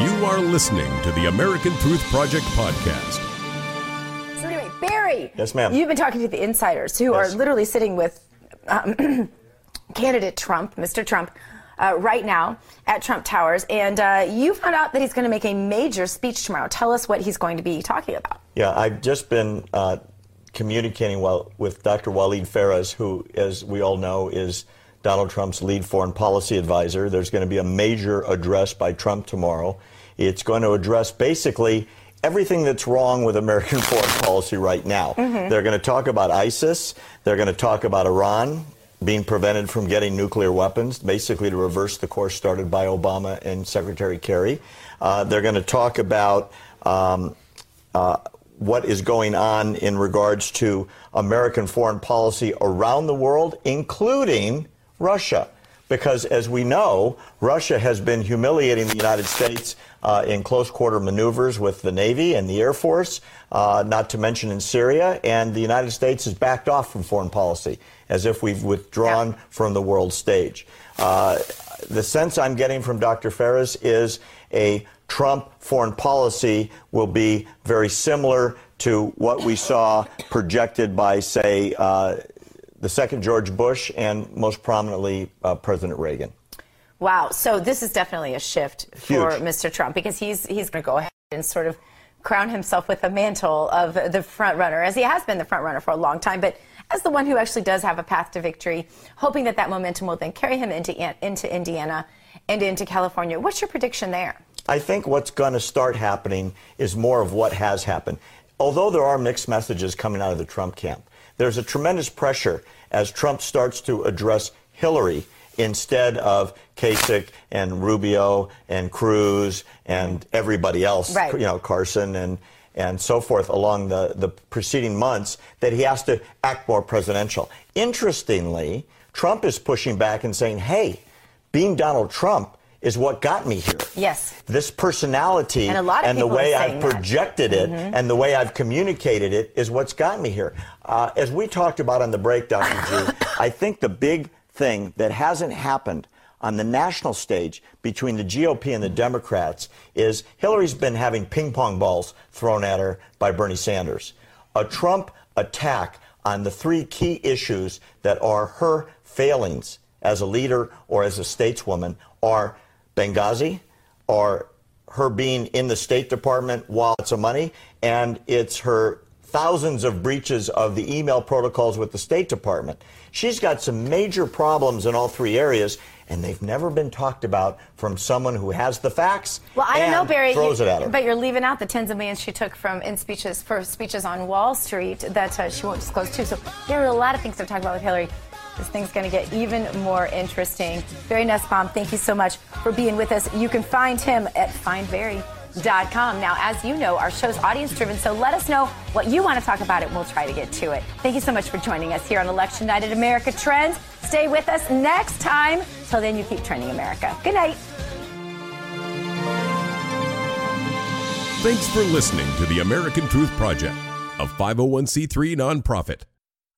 You are listening to the American Truth Project podcast. So anyway, Barry. Yes, ma'am. You've been talking to the insiders who Yes. are literally sitting with um, candidate Trump, Mr. Trump, uh, right now at Trump Towers, and uh, you found out that he's going to make a major speech tomorrow. Tell us what he's going to be talking about. Yeah, I've just been uh, communicating well with Dr. Walid Phares, who, as we all know, is Donald Trump's lead foreign policy advisor. There's going to be a major address by Trump tomorrow. It's going to address basically everything that's wrong with American foreign policy right now. They're going to talk about ISIS. They're going to talk about Iran being prevented from getting nuclear weapons, basically to reverse the course started by Obama and Secretary Kerry. Uh, they're going to talk about um, uh, what is going on in regards to American foreign policy around the world, including Russia. Because as we know, Russia has been humiliating the United States uh, in close quarter maneuvers with the Navy and the Air Force, uh, not to mention in Syria, and the United States has backed off from foreign policy as if we've withdrawn Yeah. from the world stage. Uh, the sense I'm getting from Dr. Phares is a Trump foreign policy will be very similar to what we saw projected by, say, uh, the second George Bush and most prominently uh, President Reagan. Wow. So this is definitely a shift for Huge. Mr. Trump because he's he's going to go ahead and sort of crown himself with the mantle of the front runner, as he has been the front runner for a long time, but as the one who actually does have a path to victory, hoping that that momentum will then carry him into into Indiana and into California. What's your prediction there? I think what's going to start happening is more of what has happened. Although there are mixed messages coming out of the Trump camp, there's a tremendous pressure as Trump starts to address Hillary instead of Kasich and Rubio and Cruz and everybody else, Right. you know, Carson and and so forth along the, the preceding months, that he has to act more presidential. Interestingly, Trump is pushing back and saying, hey, being Donald Trump is what got me here Yes. this personality And a lot of the way I've that. projected it and the way I've communicated it is what's got me here. Uh, as we talked about on the break, Dr. G, I think the big thing that hasn't happened on the national stage between the GOP and the Democrats is Hillary's been having ping pong balls thrown at her by Bernie Sanders. A Trump attack on the three key issues that are her failings as a leader or as a stateswoman are Benghazi, are her being in the State Department while it's of money, and it's her thousands of breaches of the email protocols with the State Department. She's got some major problems in all three areas, and they've never been talked about from someone who has the facts. Well, I don't know, Barry. Throws you- it at her. But you're leaving out the tens of millions she took from in speeches for speeches on Wall Street that uh, she won't disclose too. So there are a lot of things to talk about with Hillary. This thing's going to get even more interesting. Barry Nussbaum, thank you so much for being with us. You can find him at findbarry.com. Now, as you know, our show's audience driven, so let us know what you want to talk about, and we'll try to get to it. Thank you so much for joining us here on Election Night at America Trends. Stay with us next time. Till then, you keep trending America. Good night. Thanks for listening to the American Truth Project, a 501c3 nonprofit.